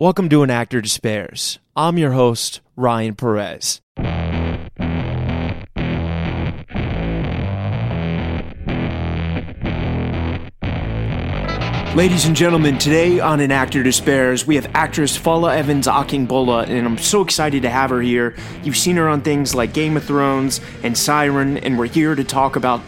Welcome to An Actor Despairs. I'm your host, Ryan Perez. Ladies and gentlemen, today on An Actor Despairs, we have actress Fola Evans Akingbola, and I'm so excited to have her here. You've seen her on things like Game of Thrones and Siren, and we're here to talk about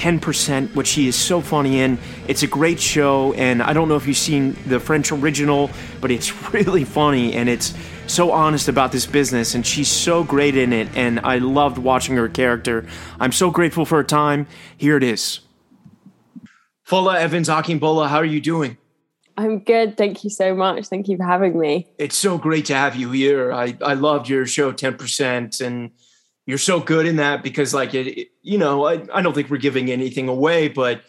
10%, which she is so funny in. It's a great show, and I don't know if you've seen the French original, but it's really funny, and it's so honest about this business, and she's so great in it, and I loved watching her character. I'm so grateful for her time. Here it is. Fola Evans Akingbola, how are you doing? I'm good. Thank you so much. Thank you for having me. It's so great to have you here. I, I loved your show 10% and you're so good in that because like it, it you know, I, I don't think we're giving anything away, but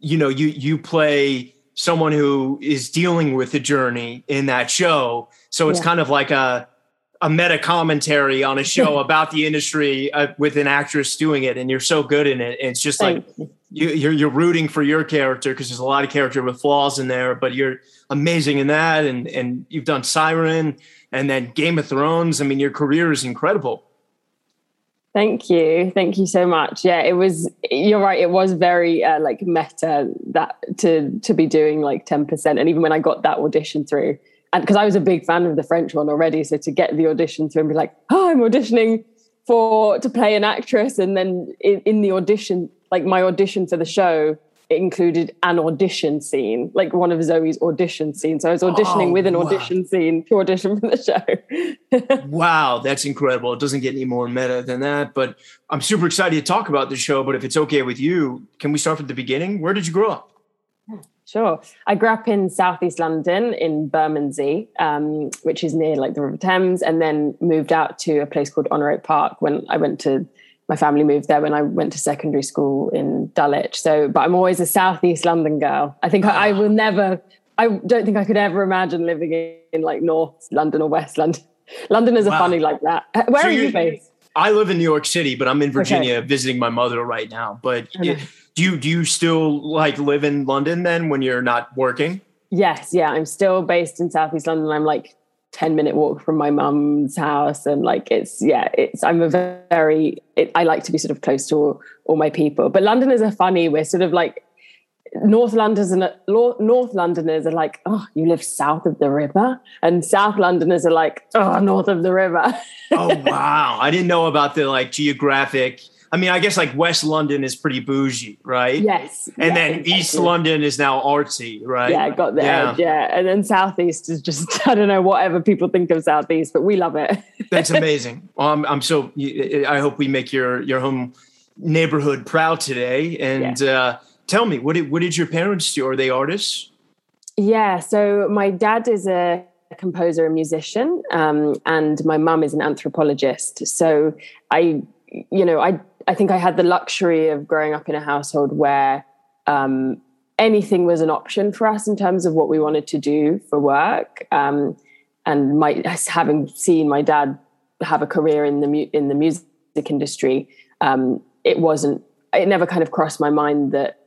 you know, you you play someone who is dealing with the journey in that show. So it's yeah. kind of like a a meta commentary on a show about the industry uh, with an actress doing it and you're so good in it. It's just like you, you're you're rooting for your character because there's a lot of character with flaws in there, but you're amazing in that. And and you've done Siren and then Game of Thrones. I mean, your career is incredible. Thank you, thank you so much. Yeah, it was. You're right. It was very uh, like meta that to to be doing like ten percent. And even when I got that audition through, and because I was a big fan of the French one already, so to get the audition through and be like, oh, I'm auditioning for to play an actress, and then in, in the audition like my audition for the show it included an audition scene, like one of Zoe's audition scenes. So I was auditioning oh, with an wow. audition scene to audition for the show. wow, that's incredible. It doesn't get any more meta than that. But I'm super excited to talk about the show. But if it's okay with you, can we start from the beginning? Where did you grow up? Sure. I grew up in southeast London in Bermondsey, um, which is near like the River Thames, and then moved out to a place called Honour Oak Park when I went to my family moved there when I went to secondary school in Dulwich. So, but I'm always a southeast London girl. I think I, I will never. I don't think I could ever imagine living in, in like North London or West London. Londoners are wow. funny like that. Uh, where so are you based? I live in New York City, but I'm in Virginia okay. visiting my mother right now. But do you do you still like live in London then when you're not working? Yes, yeah, I'm still based in Southeast London. I'm like 10 minute walk from my mum's house and like it's yeah it's i'm a very it, i like to be sort of close to all, all my people. But londoners are funny. We're sort of like north londoners and north londoners are like oh you live south of the river? And south londoners are like oh north of the river. Oh wow. I didn't know about the like geographic I mean, I guess like West London is pretty bougie, right? Yes. And then exactly. East London is now artsy, right? Yeah, got the yeah. edge. Yeah. And then Southeast is just, I don't know, whatever people think of Southeast, but we love it. That's amazing. Well, I'm, I'm so, I hope we make your, your home neighborhood proud today. And yeah. uh, tell me, what did, what did your parents do? Are they artists? Yeah. So my dad is a composer and musician, um, and my mum is an anthropologist. So I, you know, I I think I had the luxury of growing up in a household where um, anything was an option for us in terms of what we wanted to do for work. Um, and my having seen my dad have a career in the in the music industry, um, it wasn't. It never kind of crossed my mind that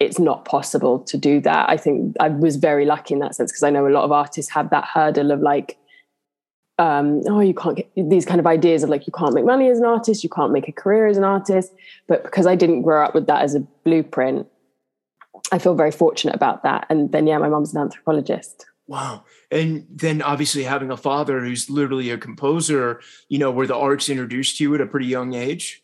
it's not possible to do that. I think I was very lucky in that sense because I know a lot of artists have that hurdle of like um, oh, you can't get these kind of ideas of like you can't make money as an artist, you can't make a career as an artist. But because I didn't grow up with that as a blueprint, I feel very fortunate about that. And then, yeah, my mom's an anthropologist. Wow. And then obviously having a father who's literally a composer, you know, were the arts introduced to you at a pretty young age?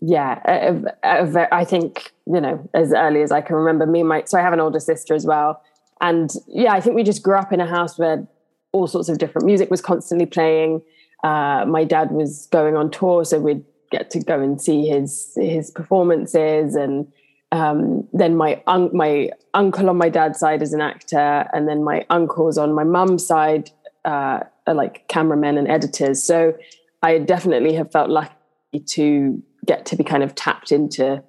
Yeah. I think, you know, as early as I can remember me and my, so I have an older sister as well. And yeah, I think we just grew up in a house where all sorts of different music was constantly playing. Uh, my dad was going on tour, so we'd get to go and see his his performances, and um, then my un- my uncle on my dad's side is an actor, and then my uncles on my mum's side uh, are like cameramen and editors. So I definitely have felt lucky to get to be kind of tapped into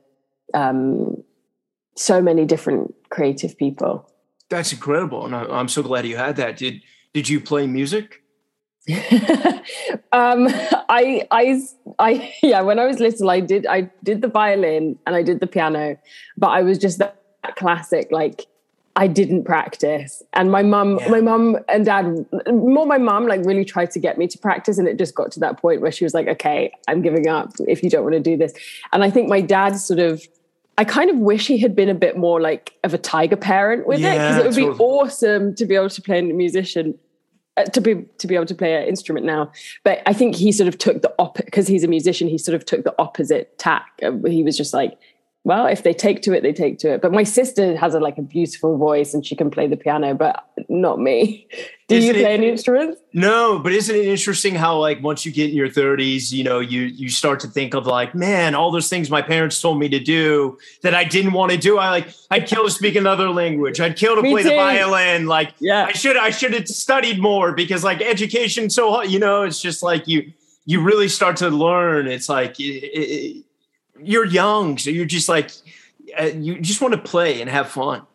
um, so many different creative people. That's incredible, and I'm so glad you had that. Did did you play music? um, I, I, I, yeah. When I was little, I did, I did the violin and I did the piano, but I was just that classic, like I didn't practice. And my mum, yeah. my mum and dad, more my mum, like really tried to get me to practice. And it just got to that point where she was like, okay, I'm giving up if you don't want to do this. And I think my dad sort of, I kind of wish he had been a bit more like of a tiger parent with yeah, it because it would be awesome to be able to play a musician uh, to be to be able to play an instrument now. But I think he sort of took the opposite because he's a musician. He sort of took the opposite tack. He was just like, well, if they take to it, they take to it. But my sister has a like a beautiful voice and she can play the piano, but not me. Do isn't you play it, any instruments? No, but isn't it interesting how like once you get in your 30s, you know, you you start to think of like, man, all those things my parents told me to do that I didn't want to do. I like I'd kill to speak another language. I'd kill to play too. the violin. Like yeah. I should I should have studied more because like education so you know, it's just like you you really start to learn. It's like it, it, you're young, so you're just like uh, you just want to play and have fun.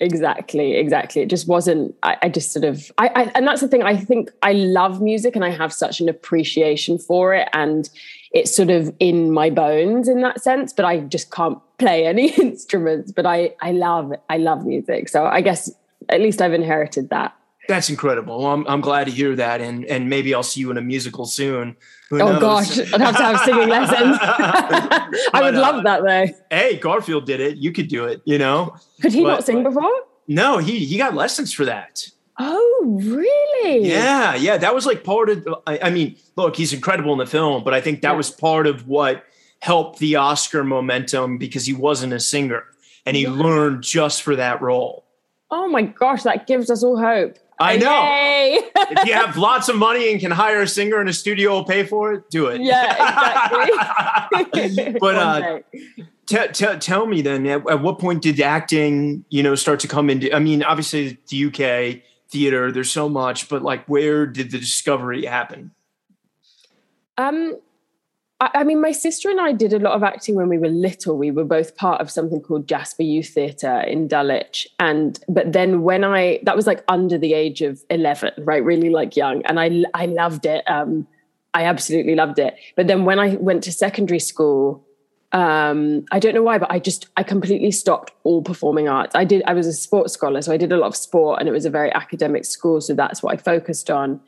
Exactly, exactly. It just wasn't. I, I just sort of. I, I and that's the thing. I think I love music and I have such an appreciation for it, and it's sort of in my bones in that sense. But I just can't play any instruments. But I I love I love music. So I guess at least I've inherited that. That's incredible. Well, I'm, I'm glad to hear that. And, and maybe I'll see you in a musical soon. Who oh knows? gosh, I'd have to have singing lessons. I but, would love uh, that though. Hey, Garfield did it. You could do it, you know? Could he but, not sing before? No, he, he got lessons for that. Oh, really? Yeah, yeah. That was like part of, I, I mean, look, he's incredible in the film, but I think that yeah. was part of what helped the Oscar momentum because he wasn't a singer and he yeah. learned just for that role. Oh my gosh, that gives us all hope. I know. if you have lots of money and can hire a singer and a studio will pay for it, do it. Yeah, exactly. but uh, t- t- tell me then, at, at, what point did acting, you know, start to come into? I mean, obviously the UK theater, there's so much, but like, where did the discovery happen? Um, I, I mean, my sister and I did a lot of acting when we were little. We were both part of something called Jasper Youth Theatre in Dulwich. And but then when I that was like under the age of 11, right? Really like young. And I I loved it. Um, I absolutely loved it. But then when I went to secondary school, um, I don't know why, but I just I completely stopped all performing arts. I did I was a sports scholar, so I did a lot of sport and it was a very academic school, so that's what I focused on.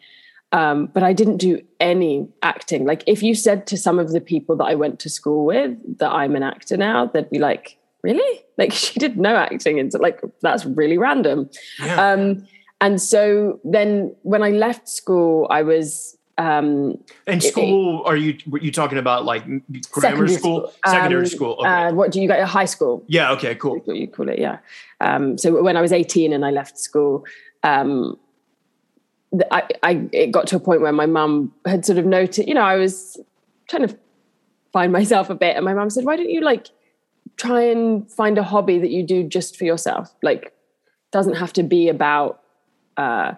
Um, but I didn't do any acting. Like if you said to some of the people that I went to school with that I'm an actor now, they'd be like, "Really? Like she did no acting?" And so, like that's really random. Yeah. Um, and so then when I left school, I was um and school it, are you were you talking about like grammar school, school, secondary um, school okay. uh, what do you got high school yeah okay cool what you call it yeah um so when i was 18 and i left school um I, I it got to a point where my mum had sort of noted, you know, I was trying to find myself a bit, and my mum said, "Why don't you like try and find a hobby that you do just for yourself? Like, doesn't have to be about uh,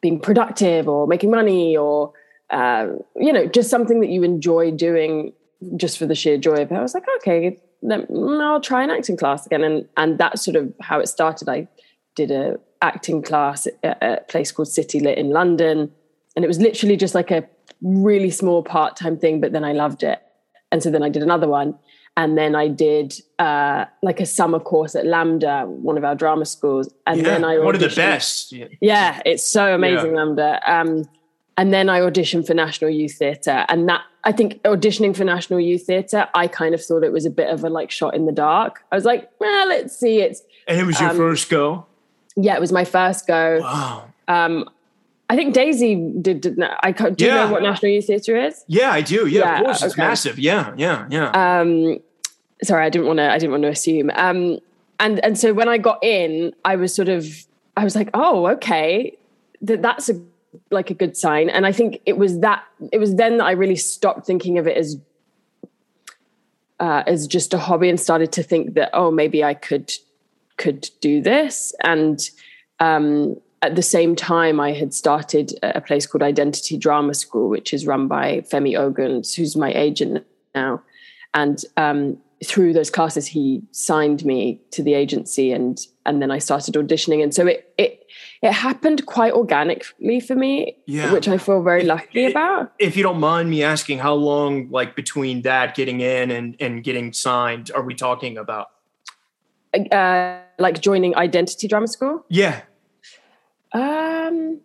being productive or making money or uh, you know, just something that you enjoy doing just for the sheer joy of it." I was like, "Okay, then I'll try an acting class again," and and that's sort of how it started. I did a acting class at a place called City Lit in London. And it was literally just like a really small part time thing, but then I loved it. And so then I did another one. And then I did uh, like a summer course at LAMDA, one of our drama schools. And yeah, then I auditioned. one of the best. Yeah, yeah it's so amazing, yeah. LAMDA. Um, and then I auditioned for National Youth Theatre. And that I think auditioning for National Youth Theatre, I kind of thought it was a bit of a like shot in the dark. I was like, well, let's see. It's and it was your um, first go yeah, it was my first go. Wow. Um, I think Daisy did. did I do you know what National Youth Theatre is? Yeah, I do. Yeah, yeah of course, okay. it's massive. Yeah, yeah, yeah. Um, sorry, I didn't want to. I didn't want to assume. Um, and and so when I got in, I was sort of. I was like, oh, okay, that that's a like a good sign. And I think it was that. It was then that I really stopped thinking of it as. Uh, as just a hobby and started to think that oh maybe I could could do this. And um, at the same time, I had started a place called Identity Drama School, which is run by Femi Oguns, who's my agent now. And um, through those classes, he signed me to the agency, and and then I started auditioning. And so it it it happened quite organically for me, yeah. which I feel very lucky if, about. If you don't mind me asking, how long, like between that getting in and and getting signed, are we talking about? Uh, like joining Identity Drama School? Yeah. Um,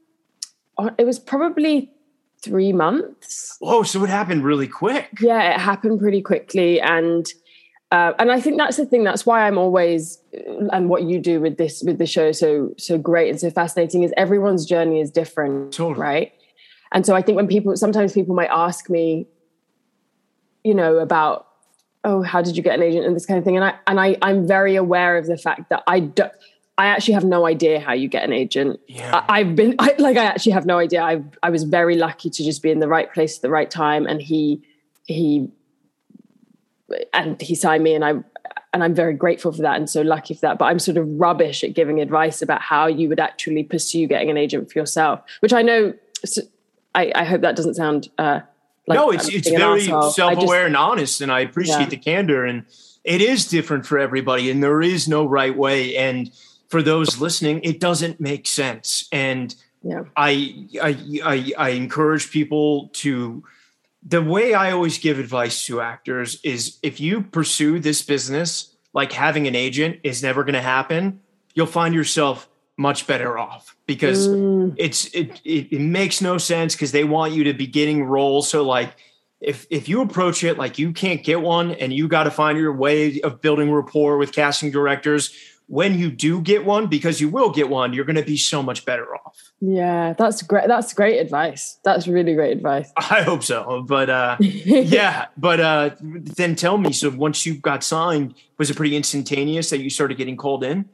uh, it was probably three months. Oh, so it happened really quick. Yeah, it happened pretty quickly, and uh, and I think that's the thing. That's why I'm always and what you do with this with the show so so great and so fascinating is everyone's journey is different, Totally. right? And so I think when people sometimes people might ask me, you know, about oh, how did you get an agent and this kind of thing, and I and I I'm very aware of the fact that I don't I actually have no idea how you get an agent. Yeah. I, I've been I, like I actually have no idea. I I was very lucky to just be in the right place at the right time, and he he and he signed me, and I and I'm very grateful for that and so lucky for that. But I'm sort of rubbish at giving advice about how you would actually pursue getting an agent for yourself, which I know. I, I hope that doesn't sound. Uh, like no, it's I'm it's very. Self-aware and honest, and I appreciate Yeah. the candor. And it is different for everybody, and there is no right way. And for those listening, it doesn't make sense. And Yeah. I I I, I encourage people to. The way I always give advice to actors is if you pursue this business like having an agent is never going to happen, you'll find yourself much better off because Mm, it's it, it it makes no sense because they want you to be getting roles. So like if if you approach it like you can't get one and you got to find your way of building rapport with casting directors, when you do get one, because you will get one, you're going to be so much better off. yeah, that's great. That's great advice. That's really great advice. I hope so. But uh yeah, but uh then tell me so once you got signed, was it pretty instantaneous that you started getting called in?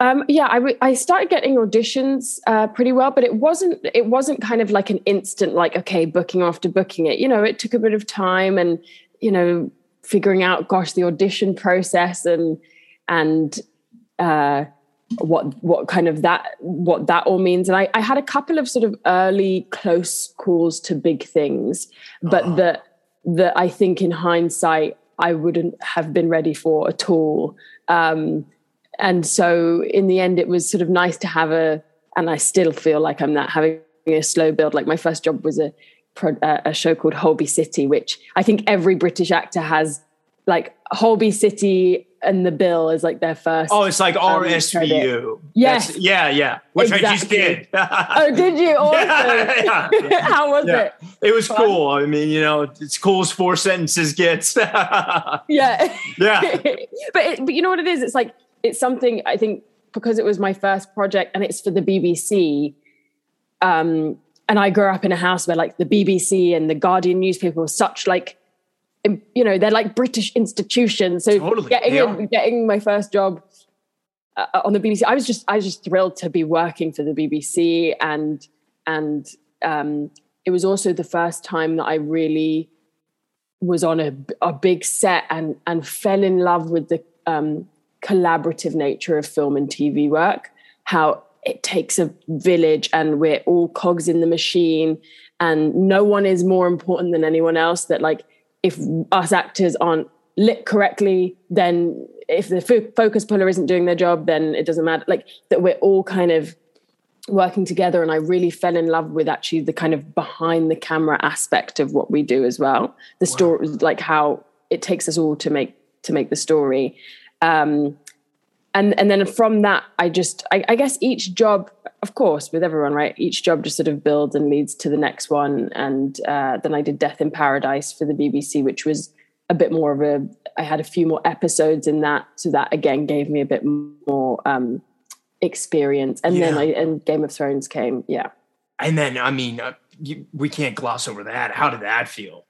Um, yeah, I, w- I started getting auditions uh, pretty well, but it wasn't it wasn't kind of like an instant like okay booking after booking it. You know, it took a bit of time and you know figuring out gosh the audition process and and uh, what what kind of that what that all means. And I, I had a couple of sort of early close calls to big things, but Uh-huh. that that I think in hindsight I wouldn't have been ready for at all. Um, and so in the end it was sort of nice to have a and i still feel like i'm that having a slow build like my first job was a uh, a show called holby city which i think every british actor has like holby city and the bill is like their first Oh, it's like Um, RSVU. Yes. That's- yeah, yeah. Which I just Exactly. did. oh did you awesome Yeah, yeah. how was Yeah. it It was Fun. cool. I mean, you know, it's cool as four sentences gets. yeah. yeah Yeah. but it, but you know what it is it's like it's something i think because it was my first project and it's for the bbc um and i grew up in a house where like the bbc and the guardian newspaper were such like you know they're like british institutions. So Totally, getting in- getting my first job uh, on the bbc i was just i was just thrilled to be working for the bbc and and um it was also the first time that i really was on a, a big set and and fell in love with the um, collaborative nature of film and TV work. How it takes a village and we're all cogs in the machine, and no one is more important than anyone else. That like if us actors aren't lit correctly, then if the fo- focus puller isn't doing their job, then it doesn't matter. Like that we're all kind of working together and i really fell in love with actually the kind of behind the camera aspect of what we do as well the story like how it takes us all to make to make the story um and and then from that i just I, I guess each job of course with everyone right? Each job just sort of builds and leads to the next one. And uh, then i did death in paradise for the bbc which was a bit more of a i had a few more episodes in that. So that again gave me a bit more um experience. And then i and game of thrones came yeah. And then, I mean, uh, you, we can't gloss over that. How did that feel?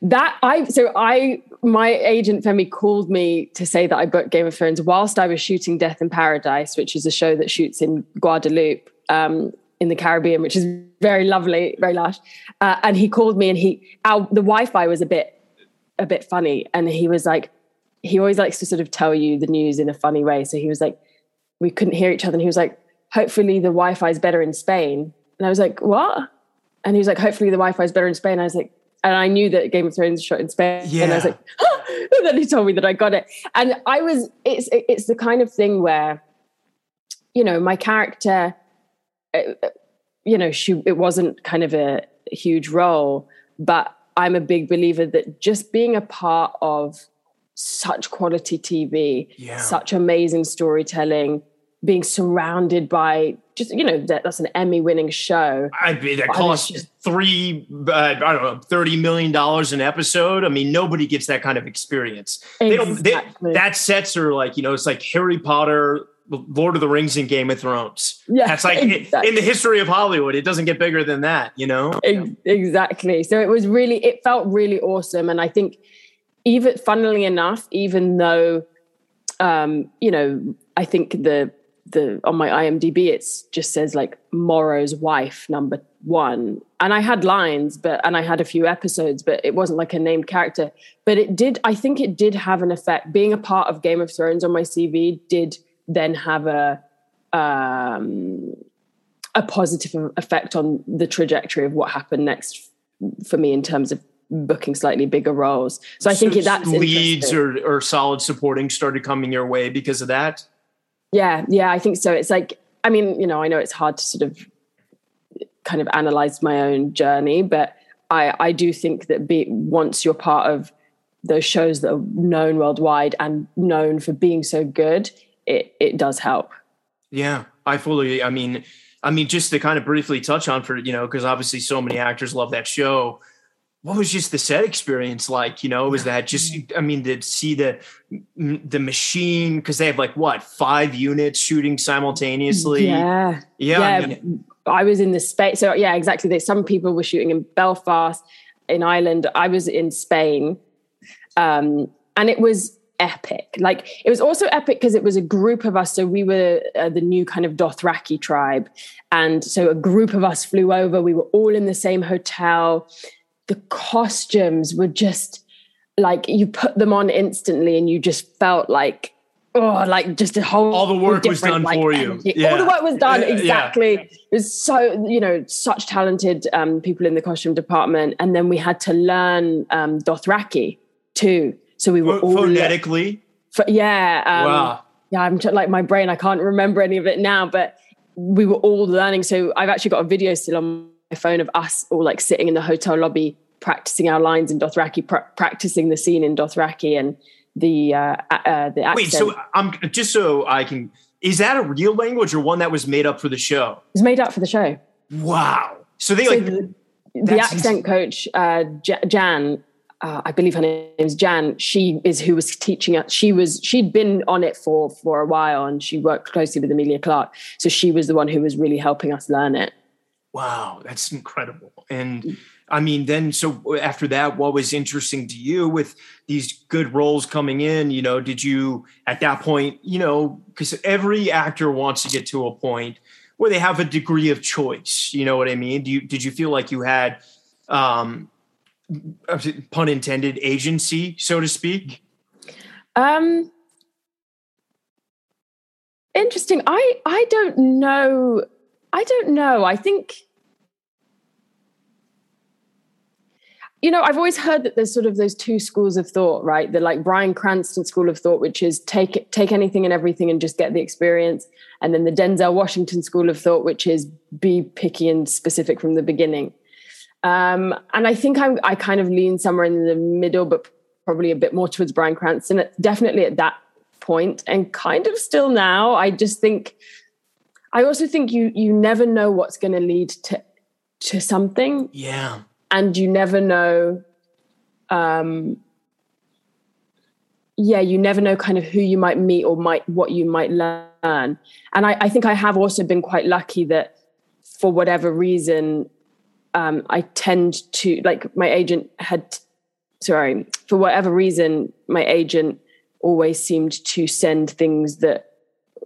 That i so i my agent femi called me to say that i booked game of thrones whilst i was shooting death in paradise which is a show that shoots in guadeloupe um, in the caribbean which is very lovely very lush. Uh, and he called me and he our, the wi-fi was a bit a bit funny. And he was like he always likes to sort of tell you the news in a funny way. So he was like we couldn't hear each other. And he was like hopefully the wi-fi is better in spain. And i was like what? And he was like hopefully the wi-fi is better in spain. I was like and I knew that Game of Thrones shot in Spain, Yeah. and I was like, and then he told me that I got it, and I was, it's, it's the kind of thing where, you know, my character, uh, you know, she, it wasn't kind of a huge role, but I'm a big believer that just being a part of such quality TV, Yeah. such amazing storytelling, being surrounded by just you know that, that's an Emmy winning show. I mean, that costs just- three, uh, I don't know, thirty million dollars an episode. I mean, nobody gets that kind of experience. They don't. They, Exactly. that sets are like you know, it's like Harry Potter, Lord of the Rings, and Game of Thrones. Yeah, That's like exactly. in the history of Hollywood. It doesn't get bigger than that. You know. Ex- Exactly. So it was really, it felt really awesome. And I think, even funnily enough, even though, um, you know, I think the, the, on my IMDb, it just says like Moro's wife, number one. And I had lines, but, and I had a few episodes, but it wasn't like a named character. But it did, I think it did have an effect. Being a part of Game of Thrones on my CV did then have a, um, a positive effect on the trajectory of what happened next for me in terms of booking slightly bigger roles. So I think So it, that's leads or, or solid supporting started coming your way because of that. Yeah, yeah, I think so. It's like I mean, you know, I know it's hard to sort of kind of analyze my own journey, but I I do think that be once you're part of those shows that are known worldwide and known for being so good, it it does help. Yeah, I fully. I mean, I mean, just to kind of briefly touch on for you know, because obviously so many actors love that show. What was just the set experience like? You know, was that just? I mean, to see the the machine because they have like what five units shooting simultaneously. Yeah. yeah. yeah, I mean, I was in the space. So yeah, exactly. There's some people were shooting in Belfast, in Ireland. I was in Spain, um, and it was epic. Like it was also epic because it was a group of us. So we were uh, the new kind of Dothraki tribe, and so a group of us flew over. We were all in the same hotel. The costumes were just like you put them on instantly, and you just felt like. Oh, like just a whole All the work was done like, for you. Yeah. All the work was done Yeah, yeah. exactly it was so you know such talented um, people in the costume department and then we had to learn um, dothraki too so we were all phonetically. Ph- yeah um, wow. yeah i'm t- like my brain i can't remember any of it now but we were all learning so i've actually got a video still on my phone of us all like sitting in the hotel lobby practicing our lines in dothraki pr- practicing the scene in dothraki and the uh, uh, the accent Wait, so I'm just so I can. Is that a real language or one that was made up for the show? it was made up for the show Wow. So they So like the, the accent coach, uh, Ja- Jan, uh, I believe her name is Jan. She is who was teaching us. She was she'd been on it for for a while, and she worked closely with Emilia Clarke. So she was the one who was really helping us learn it. Wow, that's incredible. And I mean, then so after that, what was interesting to you with these good roles coming in? You know, did you at that point, you know, because every actor wants to get to a point where they have a degree of choice. You know what I mean? Do you did you feel like you had um pun intended agency, so to speak? Um, interesting. I I don't know. I don't know. I think. You know, I've always heard that there's sort of those two schools of thought, right? The like Bryan Cranston school of thought, which is take take anything and everything and just get the experience, and then the Denzel Washington school of thought, which is be picky and specific from the beginning. Um, and I think I'm, I kind of lean somewhere in the middle, but probably a bit more towards Bryan Cranston. Definitely at that point, and kind of still now. I just think. I also think you you never know what's going to lead to to something, Yeah. And you never know. Um, yeah, you never know kind of who you might meet or might what you might learn. And I, I think I have also been quite lucky that for whatever reason, um, I tend to like my agent had sorry, for whatever reason, my agent always seemed to send things that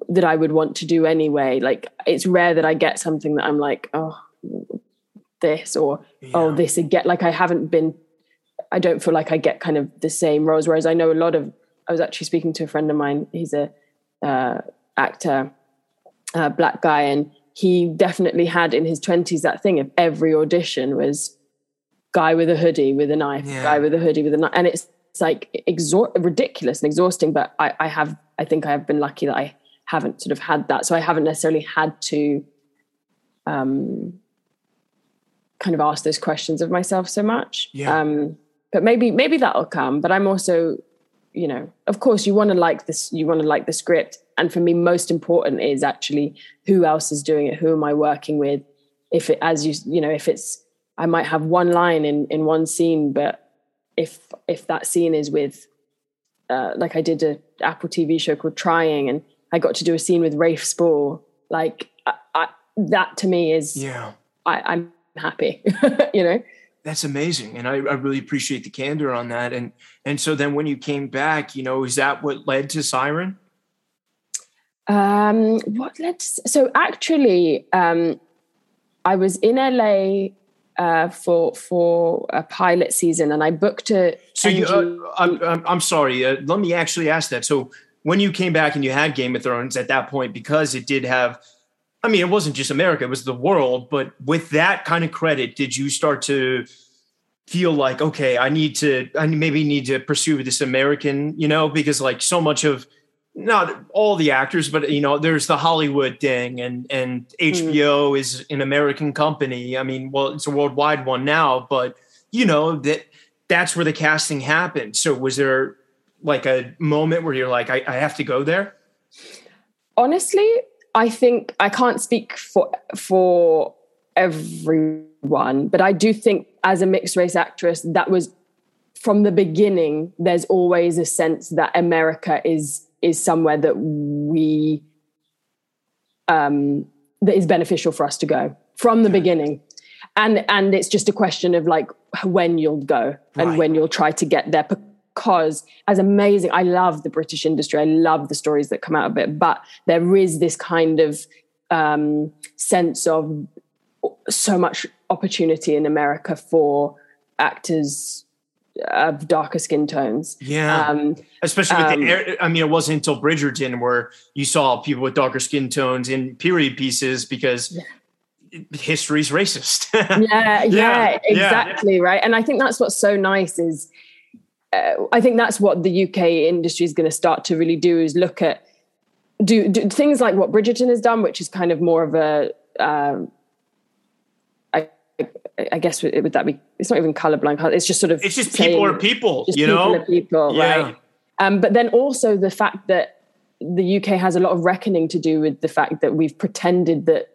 that I would want to do anyway. Like it's rare that I get something that I'm like, oh, this or oh, this again. Like I haven't been. I don't feel like I get kind of the same roles. Whereas I know a lot of. I was actually speaking to a friend of mine. He's a uh, actor, uh, black guy, and he definitely had in his twenties that thing of every audition was guy with a hoodie with a knife, Yeah. guy with a hoodie with a knife, and it's, it's like exor- ridiculous and exhausting. But I, I have, I think I have been lucky that I haven't sort of had that, so I haven't necessarily had to um, kind of ask those questions of myself so much. Yeah. Um, but maybe maybe that'll come. But I'm also you know, of course you want to like this, you want to like the script. And for me, most important is actually who else is doing it, who am I working with? If it as you you know, if it's I might have one line in in one scene, but if if that scene is with uh, like I did a Apple TV show called Trying, and I got to do a scene with Rafe Spall. Like I, I, that to me is yeah, I, I'm happy. you know, that's amazing, and I, I really appreciate the candor on that. And and so then when you came back, you know, is that what led to Siren? Um, what led? To, so actually, um, I was in LA uh, for for a pilot season, and I booked a. So you, uh, I'm, I'm sorry. Uh, let me actually ask that. So when you came back and you had Game of Thrones at that point, because it did have, I mean, it wasn't just America; it was the world. But with that kind of credit, did you start to feel like, okay, I need to, I maybe need to pursue this American, you know, because like so much of not all the actors, but you know, there's the Hollywood thing, and and HBO mm. is an American company. I mean, well, it's a worldwide one now, but you know that that's where the casting happened. So, was there like a moment where you're like, I, I have to go there? Honestly, I think I can't speak for for everyone, but I do think as a mixed race actress, that was from the beginning. There's always a sense that America is is somewhere that we um, that is beneficial for us to go from the beginning and and it's just a question of like when you'll go and right. when you'll try to get there because as amazing i love the british industry i love the stories that come out of it but there is this kind of um, sense of so much opportunity in america for actors of darker skin tones. Yeah. Um, Especially with um, the, I mean, it wasn't until Bridgerton where you saw people with darker skin tones in period pieces because yeah. history's racist. yeah, yeah, yeah, exactly. Yeah. Right. And I think that's what's so nice is, uh, I think that's what the UK industry is going to start to really do is look at, do, do things like what Bridgerton has done, which is kind of more of a, um, I guess would that be? It's not even colorblind. It's just sort of. It's just people are people. You people know, are people, yeah. right? Um, but then also the fact that the UK has a lot of reckoning to do with the fact that we've pretended that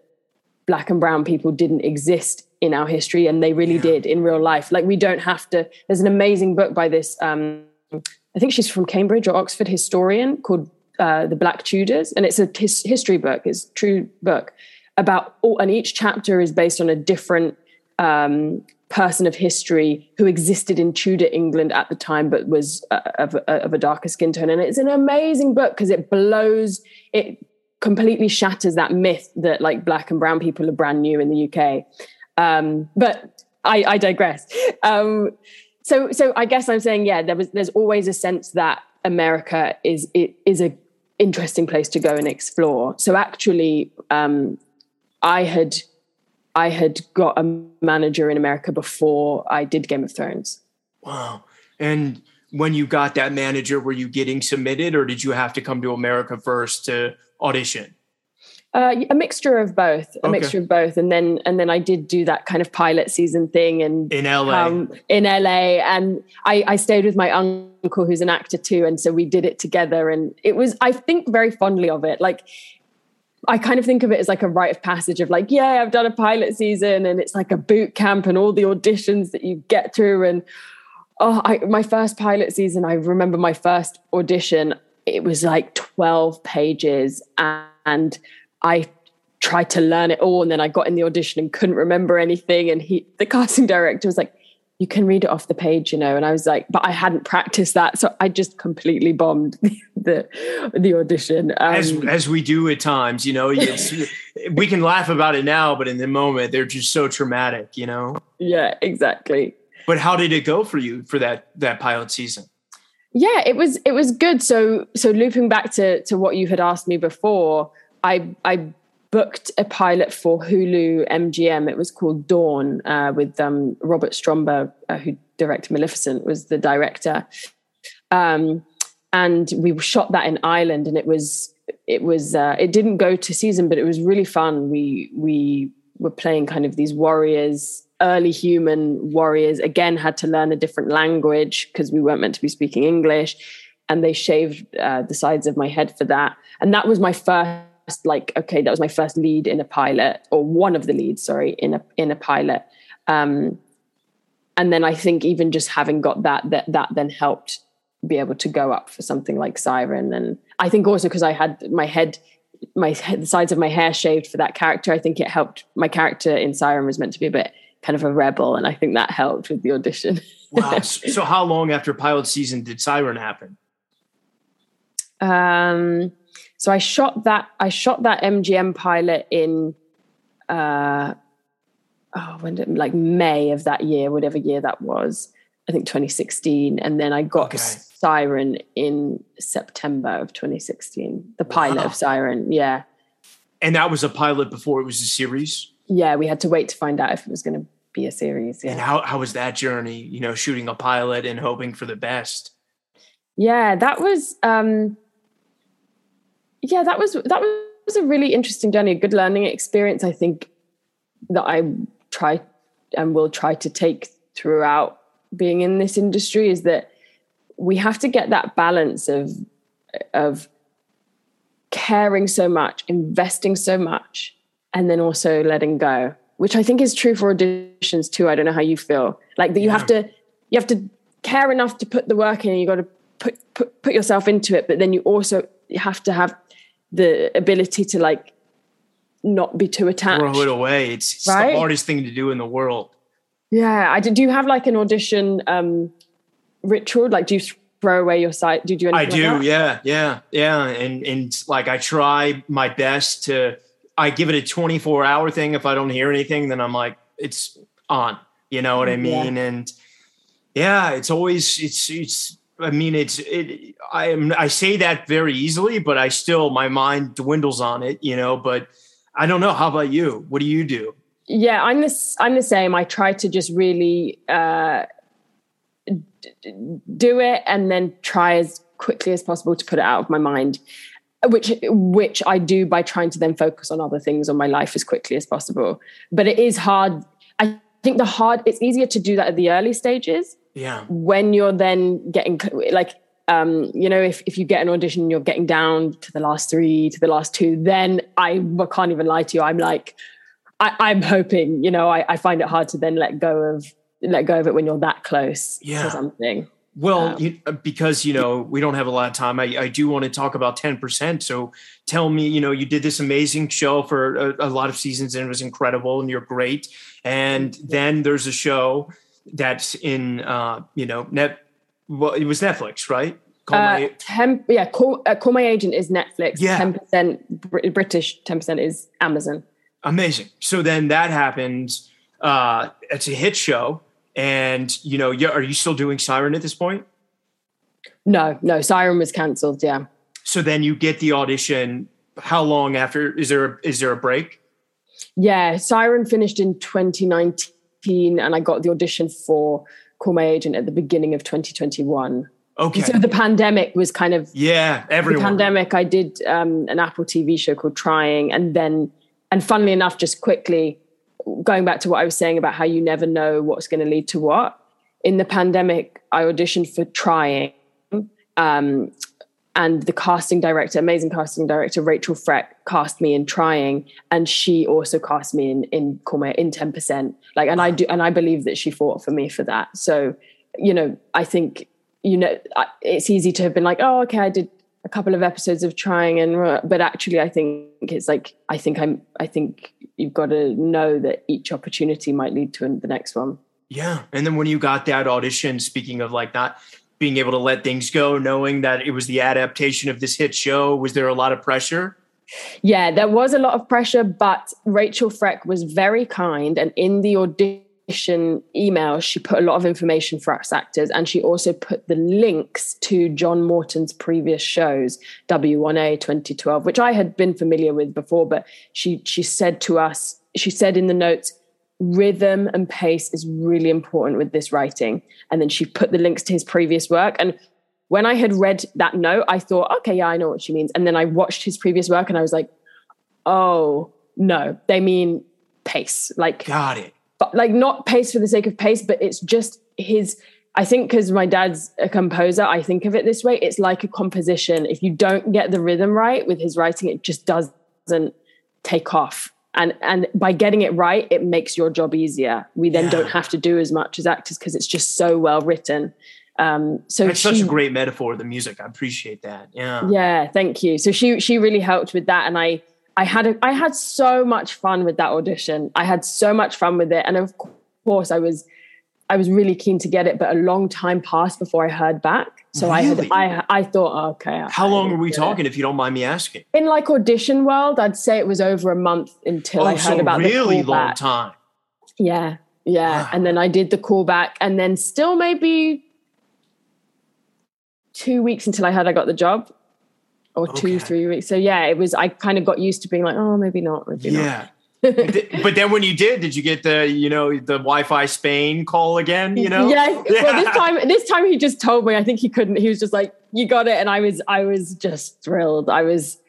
black and brown people didn't exist in our history, and they really yeah. did in real life. Like we don't have to. There's an amazing book by this. Um, I think she's from Cambridge or Oxford historian called uh, The Black Tudors, and it's a his, history book. It's a true book about all, and each chapter is based on a different um, person of history who existed in Tudor England at the time, but was uh, of, uh, of, a darker skin tone. And it's an amazing book because it blows, it completely shatters that myth that like black and brown people are brand new in the UK. Um, but I, I digress. Um, so, so I guess I'm saying, yeah, there was, there's always a sense that America is, it is a interesting place to go and explore. So actually, um, I had I had got a manager in America before I did Game of Thrones. Wow. And when you got that manager, were you getting submitted or did you have to come to America first to audition? Uh, a mixture of both, a okay. mixture of both, and then and then I did do that kind of pilot season thing, and in LA, um, in LA, and I, I stayed with my uncle who's an actor too, and so we did it together, and it was I think very fondly of it. Like I kind of think of it as like a rite of passage of like, yeah, I've done a pilot season and it's like a boot camp and all the auditions that you get through. And oh, I, my first pilot season, I remember my first audition, it was like 12 pages and I tried to learn it all. And then I got in the audition and couldn't remember anything. And he, the casting director was like, you can read it off the page, you know. And I was like, but I hadn't practiced that, so I just completely bombed the the audition. Um, as as we do at times, you know. we can laugh about it now, but in the moment, they're just so traumatic, you know. Yeah, exactly. But how did it go for you for that that pilot season? Yeah, it was it was good. So so looping back to to what you had asked me before, I I booked a pilot for Hulu MGM. It was called Dawn uh, with um, Robert Stromberg, uh, who directed Maleficent, was the director. Um, and we shot that in Ireland, and it was it was uh, it didn't go to season, but it was really fun. We we were playing kind of these warriors, early human warriors. Again, had to learn a different language because we weren't meant to be speaking English. and they shaved uh, the sides of my head for that. And that was my first, like, okay, that was my first lead in a pilot, or one of the leads, sorry, in a in a pilot. Um, and then I think even just having got that, that that then helped be able to go up for something like Siren. And I think also because I had my head, my head, the sides of my hair shaved for that character, I think it helped. My character in Siren was meant to be a bit kind of a rebel, and I think that helped with the audition. wow. So, how long after pilot season did Siren happen? Um, so I shot that. I shot that MGM pilot in. Uh, oh, when did like May of that year, whatever year that was. I think 2016, and then I got okay. Siren in September of 2016. The pilot wow. of Siren, yeah. And that was a pilot before it was a series. Yeah, we had to wait to find out if it was going to be a series. Yeah. And how how was that journey? You know, shooting a pilot and hoping for the best. Yeah, that was. um Yeah, that was that was a really interesting journey, a good learning experience. I think that I try and will try to take throughout being in this industry is that we have to get that balance of of caring so much, investing so much, and then also letting go, which I think is true for auditions too. I don't know how you feel. Like that you yeah. have to you have to care enough to put the work in, you got to put, put put yourself into it, but then you also have to have the ability to like not be too attached. Throw it away. It's, it's right? the hardest thing to do in the world. Yeah. I do you have like an audition um ritual? Like, do you throw away your site? Do you do? I do. Like yeah, yeah, yeah. And and like I try my best to. I give it a 24 hour thing. If I don't hear anything, then I'm like, it's on. You know what I mean? Yeah. And yeah, it's always it's it's. I mean, it's it. I am. I say that very easily, but I still my mind dwindles on it. You know, but I don't know. How about you? What do you do? Yeah, I'm this. I'm the same. I try to just really uh, do it and then try as quickly as possible to put it out of my mind which which I do by trying to then focus on other things on my life as quickly as possible but it is hard I think the hard it's easier to do that at the early stages yeah when you're then getting like um, you know, if, if you get an audition, you're getting down to the last three, to the last two, then I can't even lie to you. I'm like, I, am hoping, you know, I, I, find it hard to then let go of let go of it when you're that close yeah. to something. Well, um, you, uh, because you know we don't have a lot of time, I, I do want to talk about ten percent. So tell me, you know, you did this amazing show for a, a, lot of seasons and it was incredible, and you're great. And then there's a show that's in, uh, you know, net. Well, it was Netflix, right? Call uh, ten, yeah, call, uh, call my agent is Netflix. Yeah, ten percent British, ten percent is Amazon. Amazing. So then that happens. Uh, it's a hit show and you know, are you still doing Siren at this point? No, no, Siren was cancelled. Yeah. So then you get the audition. How long after? Is there is there a break? Yeah, Siren finished in 2019, and I got the audition for Call My Agent at the beginning of 2021. Okay. So the pandemic was kind of yeah. Everyone. The pandemic. I did um, an Apple TV show called Trying, and then and funnily enough, just quickly going back to what I was saying about how you never know what's going to lead to what. In the pandemic, I auditioned for trying. Um, and the casting director, amazing casting director, Rachel Freck, cast me in trying, and she also cast me in in Call in ten percent. Like, and I do, and I believe that she fought for me for that. So, you know, I think you know it's easy to have been like, oh, okay, I did a couple of episodes of trying and but actually i think it's like i think i'm i think you've got to know that each opportunity might lead to the next one yeah and then when you got that audition speaking of like not being able to let things go knowing that it was the adaptation of this hit show was there a lot of pressure yeah there was a lot of pressure but rachel freck was very kind and in the audition email, she put a lot of information for us actors, and she also put the links to John Morton's previous shows, W1A 2012, which I had been familiar with before. But she she said to us, she said in the notes, rhythm and pace is really important with this writing. And then she put the links to his previous work. And when I had read that note, I thought, okay, yeah, I know what she means. And then I watched his previous work, and I was like, oh no, they mean pace. Like, got it but like not pace for the sake of pace, but it's just his I think because my dad's a composer, I think of it this way. It's like a composition. If you don't get the rhythm right with his writing, it just doesn't take off. And and by getting it right, it makes your job easier. We then yeah. don't have to do as much as actors because it's just so well written. Um, so it's such a great metaphor. The music, I appreciate that. Yeah, yeah, thank you. So she she really helped with that, and I I had a, I had so much fun with that audition. I had so much fun with it, and of course, I was I was really keen to get it, but a long time passed before I heard back. So really? I had I I thought, oh, okay. How I long are we talking, it. if you don't mind me asking? In like audition world, I'd say it was over a month until oh, I heard so about really the long time. Yeah, yeah, wow. and then I did the callback, and then still maybe two weeks until I heard I got the job, or okay. two three weeks. So yeah, it was. I kind of got used to being like, oh, maybe not, maybe yeah. not but then when you did, did you get the you know the Wi-Fi Spain call again? You know, yeah. yeah. Well, this time, this time he just told me. I think he couldn't. He was just like, "You got it," and I was, I was just thrilled. I was,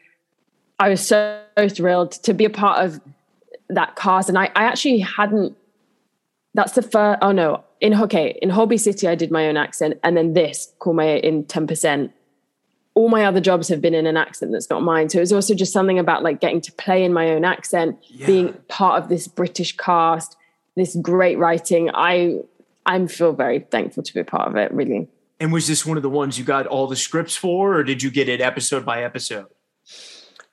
I was so thrilled to be a part of that cast, and I, I actually hadn't. That's the first. Oh no, in okay, in Holby City, I did my own accent, and then this, call my in ten percent all my other jobs have been in an accent that's not mine. So it was also just something about like getting to play in my own accent, yeah. being part of this British cast, this great writing. I I feel very thankful to be a part of it, really. And was this one of the ones you got all the scripts for, or did you get it episode by episode?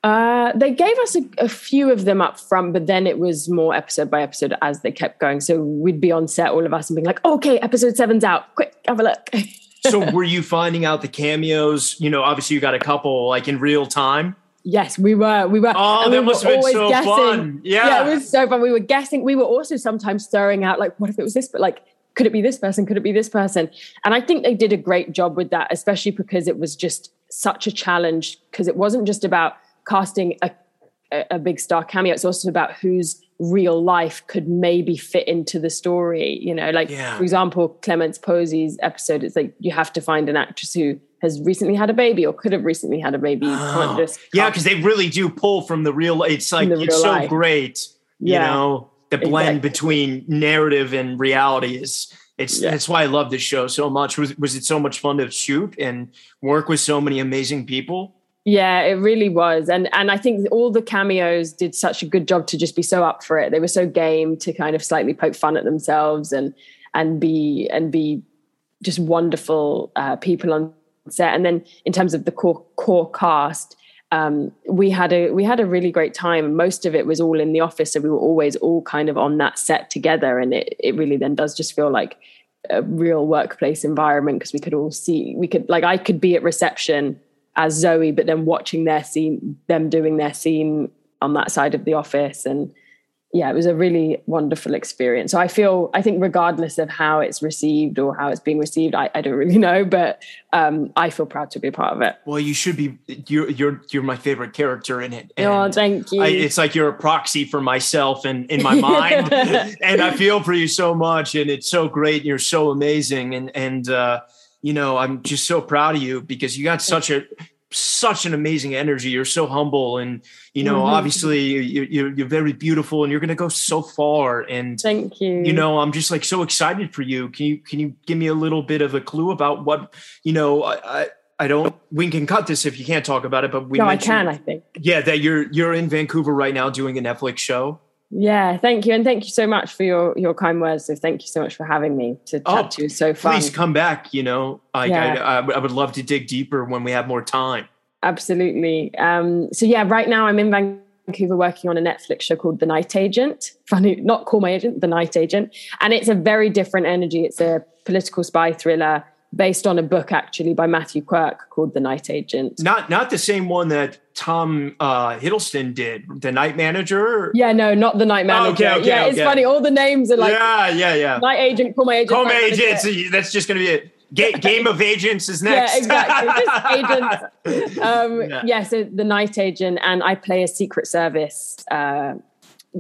Uh, they gave us a, a, few of them up front, but then it was more episode by episode as they kept going. So we'd be on set, all of us, and being like, okay, episode seven's out. Quick, have a look. so were you finding out the cameos? You know, obviously you got a couple like in real time. Yes, we were. We were. Oh, that we must have been so guessing. fun. Yeah. yeah, it was so fun. We were guessing. We were also sometimes throwing out like, what if it was this? But like, could it be this person? Could it be this person? And I think they did a great job with that, especially because it was just such a challenge. Because it wasn't just about casting a, a big star cameo; it's also about who's real life could maybe fit into the story. You know, like yeah. for example, Clémence Poésy's episode, it's like you have to find an actress who has recently had a baby or could have recently had a baby. Oh. just yeah, because they really do pull from the real. It's like it's so life. great. Yeah. You know, the blend exactly. between narrative and reality is. It's yeah. that's why I love this show so much. Was was it so much fun to shoot and work with so many amazing people? Yeah, it really was. And and I think all the cameos did such a good job to just be so up for it. They were so game to kind of slightly poke fun at themselves and and be and be just wonderful uh, people on set. And then in terms of the core core cast, um, we had a we had a really great time. Most of it was all in the office, so we were always all kind of on that set together, and it it really then does just feel like a real workplace environment because we could all see we could like I could be at reception as Zoe, but then watching their scene, them doing their scene on that side of the office. And yeah, it was a really wonderful experience. So I feel, I think, regardless of how it's received or how it's being received, I, I don't really know, but um, I feel proud to be a part of it. Well, you should be. You're you're you're my favorite character in it. And oh, thank you. I, it's like you're a proxy for myself and in my mind, and I feel for you so much. And it's so great. You're so amazing, and and. uh you know, I'm just so proud of you because you got such a such an amazing energy. You're so humble, and you know, mm-hmm. obviously, you, you're you're very beautiful, and you're going to go so far. And thank you. You know, I'm just like so excited for you. Can you can you give me a little bit of a clue about what you know? I, I I don't. We can cut this if you can't talk about it, but we. No, I can. I think. Yeah, that you're you're in Vancouver right now doing a Netflix show. Yeah, thank you, and thank you so much for your your kind words. So thank you so much for having me to chat oh, to you. So fun. Please come back. You know, I, yeah. I, I, I would love to dig deeper when we have more time. Absolutely. Um, so yeah, right now I'm in Vancouver working on a Netflix show called The Night Agent. Funny, not Call My Agent, The Night Agent, and it's a very different energy. It's a political spy thriller based on a book actually by Matthew Quirk called The Night Agent. Not not the same one that Tom uh, Hiddleston did, The Night Manager. Yeah, no, not The Night Manager. okay, okay, yeah, it's funny. All the names are like yeah, yeah, yeah. Night Agent, Call My Agent. Call My Agent. That's just going to be it. Ga- Game of Agents is next. Yeah, exactly. Just agents. Um, yeah. yeah. so the night agent, and I play a Secret Service uh,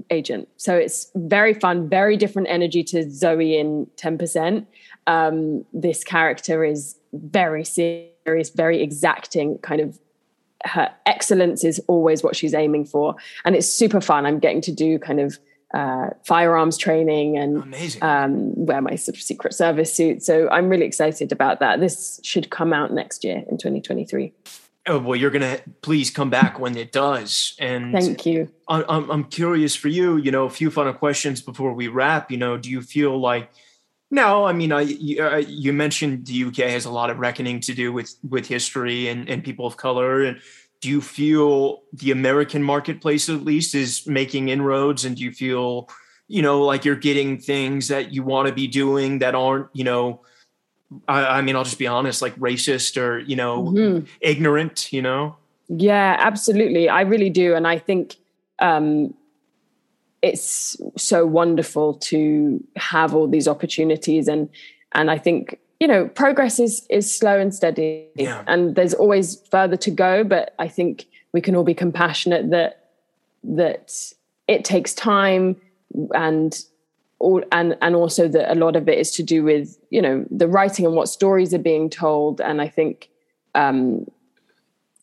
agent. So it's very fun, very different energy to Zoe in 10% um, this character is very serious, very exacting, kind of her excellence is always what she's aiming for. And it's super fun. I'm getting to do kind of uh, firearms training and um, wear my sort of Secret Service suit. So I'm really excited about that. This should come out next year in 2023. Oh, well, you're going to please come back when it does. And thank you. I'm, I'm curious for you, you know, a few final questions before we wrap. You know, do you feel like, no, I mean, I, you, uh, you mentioned the UK has a lot of reckoning to do with, with history and, and people of color. And do you feel the American marketplace, at least, is making inroads? And do you feel, you know, like you're getting things that you want to be doing that aren't, you know, I, I mean, I'll just be honest, like racist or, you know, mm-hmm. ignorant, you know? Yeah, absolutely. I really do. And I think um, it's so wonderful to have all these opportunities. And, and I think, you know, progress is, is slow and steady yeah. and there's always further to go. But I think we can all be compassionate that, that it takes time and all, and and also that a lot of it is to do with you know the writing and what stories are being told and i think um,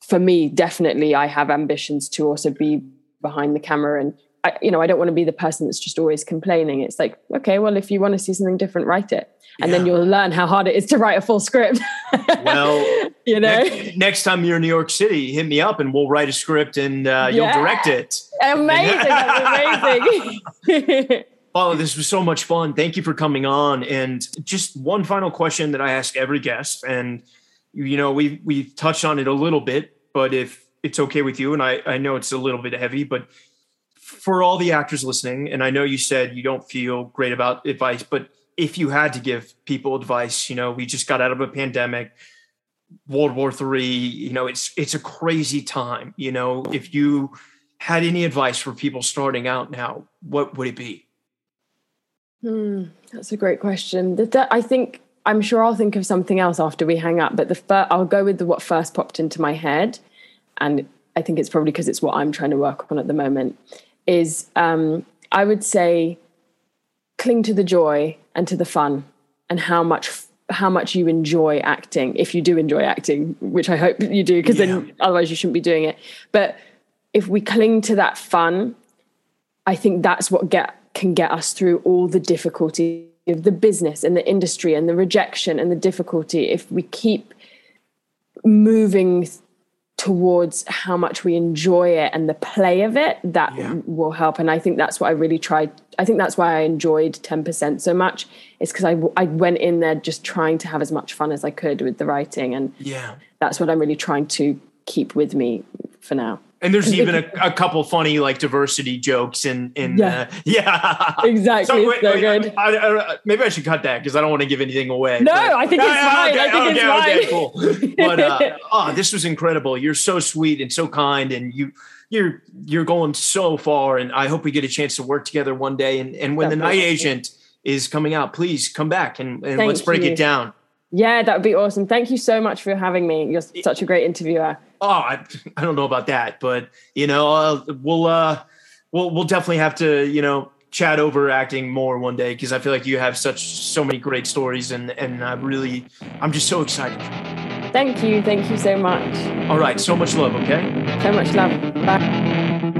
for me definitely i have ambitions to also be behind the camera and I, you know i don't want to be the person that's just always complaining it's like okay well if you want to see something different write it and yeah. then you'll learn how hard it is to write a full script well you know next, next, time you're in new york city hit me up and we'll write a script and uh, yeah. you'll direct it amazing amazing Oh, this was so much fun. Thank you for coming on. And just one final question that I ask every guest. And, you know, we we've touched on it a little bit, but if it's okay with you, and I, I know it's a little bit heavy, but for all the actors listening, and I know you said you don't feel great about advice, but if you had to give people advice, you know, we just got out of a pandemic, World War Three, you know, it's it's a crazy time. You know, if you had any advice for people starting out now, what would it be? Hmm, that's a great question. I think I'm sure I'll think of something else after we hang up, but the fir- I'll go with the, what first popped into my head, and I think it's probably because it's what I'm trying to work on at the moment. Is um, I would say cling to the joy and to the fun, and how much how much you enjoy acting if you do enjoy acting, which I hope you do, because yeah. then otherwise you shouldn't be doing it. But if we cling to that fun, I think that's what get can get us through all the difficulty of the business and the industry and the rejection and the difficulty if we keep moving towards how much we enjoy it and the play of it that yeah. will help. And i think that's what i really tried i think that's why i enjoyed 10% so much is because I, I went in there just trying to have as much fun as i could with the writing. And yeah. that's what i'm really trying to keep with me for now and there's even a, a, couple funny like diversity jokes in in yeah, uh, yeah. exactly so, wait, so wait, good. I, I, maybe I should cut that because I don't want to give anything away. No, but, I think it's fine. Okay, I think okay, it's okay, cool. But uh, oh, this was incredible. You're so sweet and so kind, and you you're you're going so far. And I hope we get a chance to work together one day. And and when Definitely. the Night Agent is coming out, please come back and, and let's break you. it down. Yeah, that would be awesome. Thank you so much for having me. You're such a great interviewer. Oh, I, I don't know about that, but you know, uh, we'll uh, we'll we'll definitely have to you know chat over acting more one day because I feel like you have such so many great stories and and I really I'm just so excited. Thank you, thank you so much. All right, so much love. Okay. So much love. Bye.